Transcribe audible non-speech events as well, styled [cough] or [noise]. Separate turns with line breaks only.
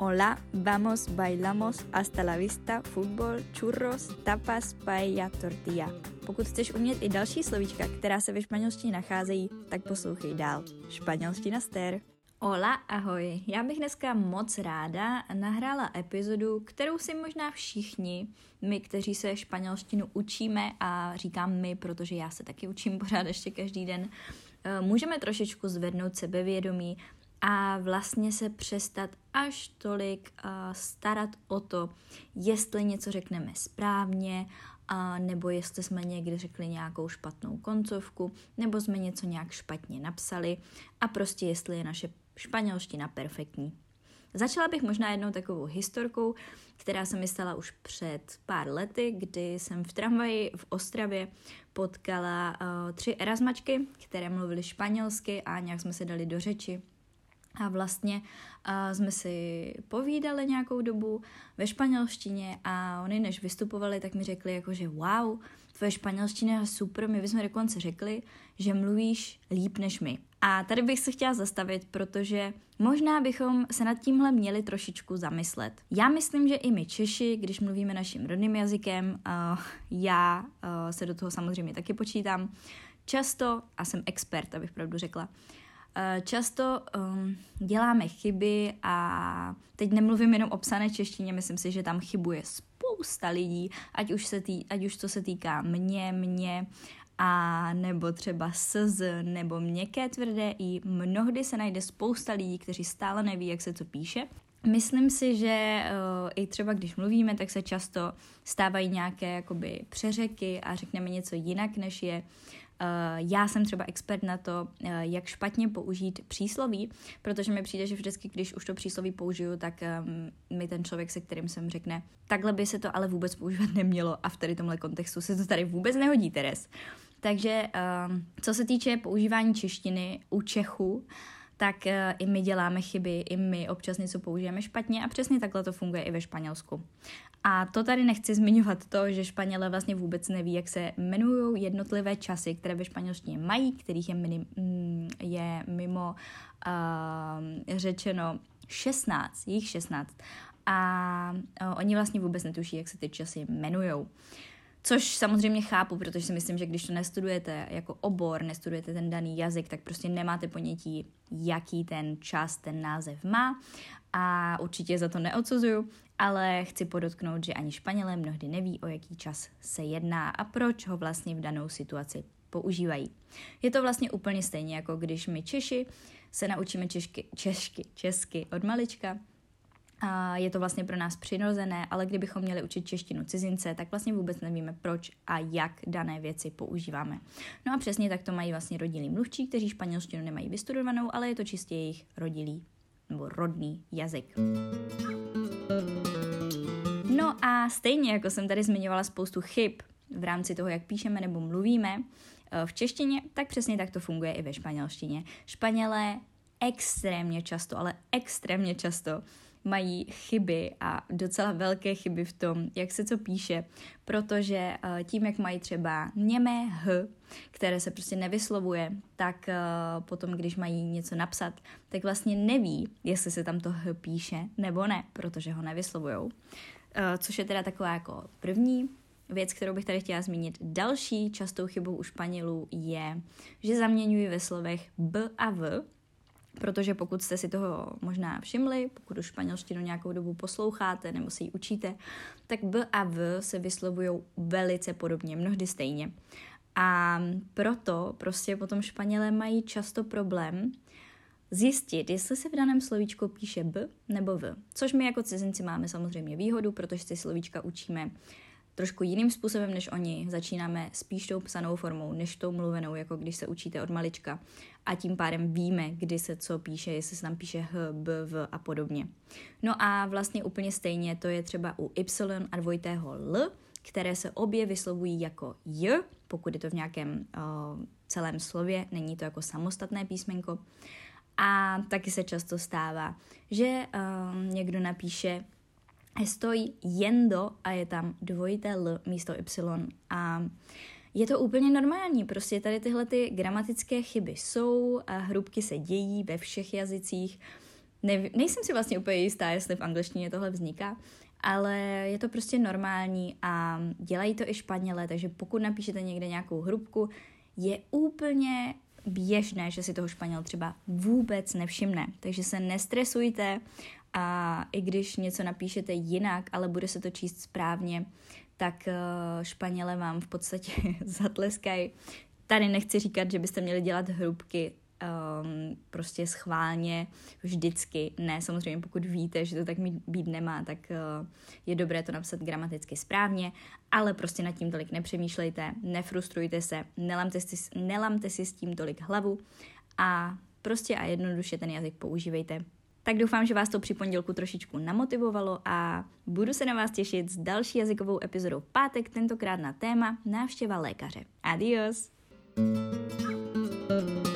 Hola, vamos, bailamos, hasta la vista, fútbol, churros, tapas, paella, tortilla. Pokud chceš umět i další slovíčka, která se ve španělštině nacházejí, tak poslouchej dál. Španělština ster. Hola, ahoj. Já bych dneska moc ráda nahrála epizodu, kterou si možná všichni, my, kteří se španělštinu učíme a říkám my, protože já se taky učím pořád ještě každý den, eh, můžeme trošičku zvednout sebevědomí a vlastně se přestat až tolik uh, starat o to, jestli něco řekneme správně, nebo jestli jsme někdy řekli nějakou špatnou koncovku, nebo jsme něco nějak špatně napsali a prostě jestli je naše španělština perfektní. Začala bych možná jednou takovou historkou, která se mi stala už před pár lety, kdy jsem v tramvaji v Ostravě potkala uh, tři erasmačky, které mluvily španělsky a nějak jsme se dali do řeči a vlastně a jsme si povídali nějakou dobu ve španělštině a oni než vystupovali, tak mi řekli jako, že wow, tvoje španělština je super, my bychom dokonce řekli, že mluvíš líp než my. A tady bych se chtěla zastavit, protože možná bychom se nad tímhle měli trošičku zamyslet. Já myslím, že i my Češi, když mluvíme naším rodným jazykem, uh, já uh, se do toho samozřejmě taky počítám, často, a jsem expert, abych pravdu řekla, Eh, často um, děláme chyby a teď nemluvím jenom o psané češtině, myslím si, že tam chybuje spousta lidí, ať už, se tý, ať už to se týká mě, mě a nebo třeba SZ nebo měkké tvrdé i. Mnohdy se najde spousta lidí, kteří stále neví, jak se to píše. Myslím si, že uh, i třeba když mluvíme, tak se často stávají nějaké jakoby přeřeky a řekneme něco jinak, než je. Uh, já jsem třeba expert na to, uh, jak špatně použít přísloví, protože mi přijde, že vždycky, když už to přísloví použiju, tak um, mi ten člověk, se kterým jsem řekne, takhle by se to ale vůbec používat nemělo a v tady tomhle kontextu se to tady vůbec nehodí, Teres. Takže um, co se týče používání češtiny u Čechů, tak uh, i my děláme chyby, i my občas něco použijeme špatně a přesně takhle to funguje i ve Španělsku. A to tady nechci zmiňovat to, že Španělé vlastně vůbec neví, jak se jmenují jednotlivé časy, které ve španělštině mají, kterých je, minim, mm, je mimo uh, řečeno 16, jich 16. A uh, oni vlastně vůbec netuší, jak se ty časy jmenují. Což samozřejmě chápu, protože si myslím, že když to nestudujete jako obor, nestudujete ten daný jazyk, tak prostě nemáte ponětí, jaký ten čas ten název má a určitě za to neodsuzuju, ale chci podotknout, že ani Španělé mnohdy neví, o jaký čas se jedná a proč ho vlastně v danou situaci používají. Je to vlastně úplně stejně, jako když my Češi se naučíme češky, češky, česky od malička, a je to vlastně pro nás přirozené, ale kdybychom měli učit češtinu cizince, tak vlastně vůbec nevíme, proč a jak dané věci používáme. No a přesně tak to mají vlastně rodilí mluvčí, kteří španělštinu nemají vystudovanou, ale je to čistě jejich rodilý nebo rodný jazyk. No a stejně, jako jsem tady zmiňovala spoustu chyb v rámci toho, jak píšeme nebo mluvíme eh, v češtině, tak přesně tak to funguje i ve španělštině. Španělé extrémně často, ale extrémně často mají chyby a docela velké chyby v tom, jak se co píše, protože eh, tím, jak mají třeba němé h, které se prostě nevyslovuje, tak eh, potom, když mají něco napsat, tak vlastně neví, jestli se tam to h píše nebo ne, protože ho nevyslovujou. Eh, což je teda taková jako první věc, kterou bych tady chtěla zmínit. Další častou chybou u Španělů je, že zaměňují ve slovech b a v, protože pokud jste si toho možná všimli, pokud už španělštinu nějakou dobu posloucháte nebo si ji učíte, tak b a v se vyslovují velice podobně, mnohdy stejně. A proto prostě potom Španělé mají často problém zjistit, jestli se v daném slovíčku píše b nebo v. Což my jako cizinci máme samozřejmě výhodu, protože si slovíčka učíme trošku jiným způsobem než oni. Začínáme spíš tou psanou formou, než tou mluvenou, jako když se učíte od malička. A tím pádem víme, kdy se co píše, jestli se tam píše h, b, v a podobně. No a vlastně úplně stejně to je třeba u y a dvojitého l, které se obě vyslovují jako j, pokud je to v nějakém uh, celém slově, není to jako samostatné písmenko. A taky se často stává, že uh, někdo napíše Estoy yendo a je tam dvojité L místo Y a je to úplně normální, prostě tady tyhle ty gramatické chyby jsou a hrubky se dějí ve všech jazycích ne, nejsem si vlastně úplně jistá, jestli v angličtině tohle vzniká, ale je to prostě normální a dělají to i Španělé, takže pokud napíšete někde nějakou hrubku, je úplně běžné, že si toho Španěl třeba vůbec nevšimne. Takže se nestresujte a i když něco napíšete jinak, ale bude se to číst správně, tak eh, Španěle vám v podstatě [laughs] zatleskají. Tady nechci říkat, že byste měli dělat hrubky um, prostě schválně vždycky. Ne, samozřejmě pokud víte, že to tak být nemá, tak uh, je dobré to napsat gramaticky správně, ale prostě nad tím tolik nepřemýšlejte, nefrustrujte se, nelamte si, nelamte si s tím tolik hlavu a prostě a jednoduše ten jazyk používejte. Tak doufám, že vás to při pondělku trošičku namotivovalo a budu se na vás těšit s další jazykovou epizodou pátek, tentokrát na téma návštěva lékaře. Adios! thank you